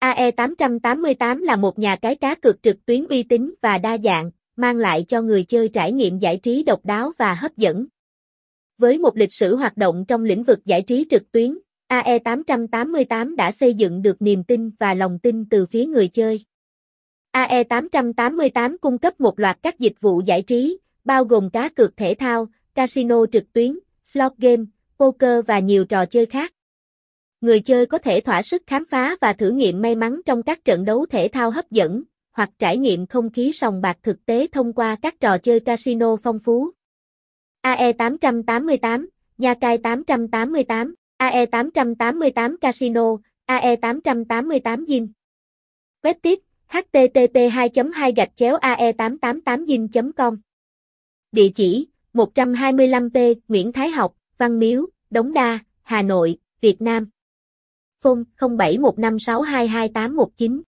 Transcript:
AE888 là một nhà cái cá cược trực tuyến uy tín và đa dạng, mang lại cho người chơi trải nghiệm giải trí độc đáo và hấp dẫn. Với một lịch sử hoạt động trong lĩnh vực giải trí trực tuyến, AE888 đã xây dựng được niềm tin và lòng tin từ phía người chơi. AE888 cung cấp một loạt các dịch vụ giải trí, bao gồm cá cược thể thao, casino trực tuyến, slot game, poker và nhiều trò chơi khác. Người chơi có thể thỏa sức khám phá và thử nghiệm may mắn trong các trận đấu thể thao hấp dẫn, hoặc trải nghiệm không khí sòng bạc thực tế thông qua các trò chơi casino phong phú. AE888, Nha Cai 888, AE888 Casino, AE888 Zin. Web tiếp, http 2 2 gạch chéo ae 888 zin com Địa chỉ, 125p Nguyễn Thái Học, Văn Miếu, Đống Đa, Hà Nội, Việt Nam. Phone 0715622819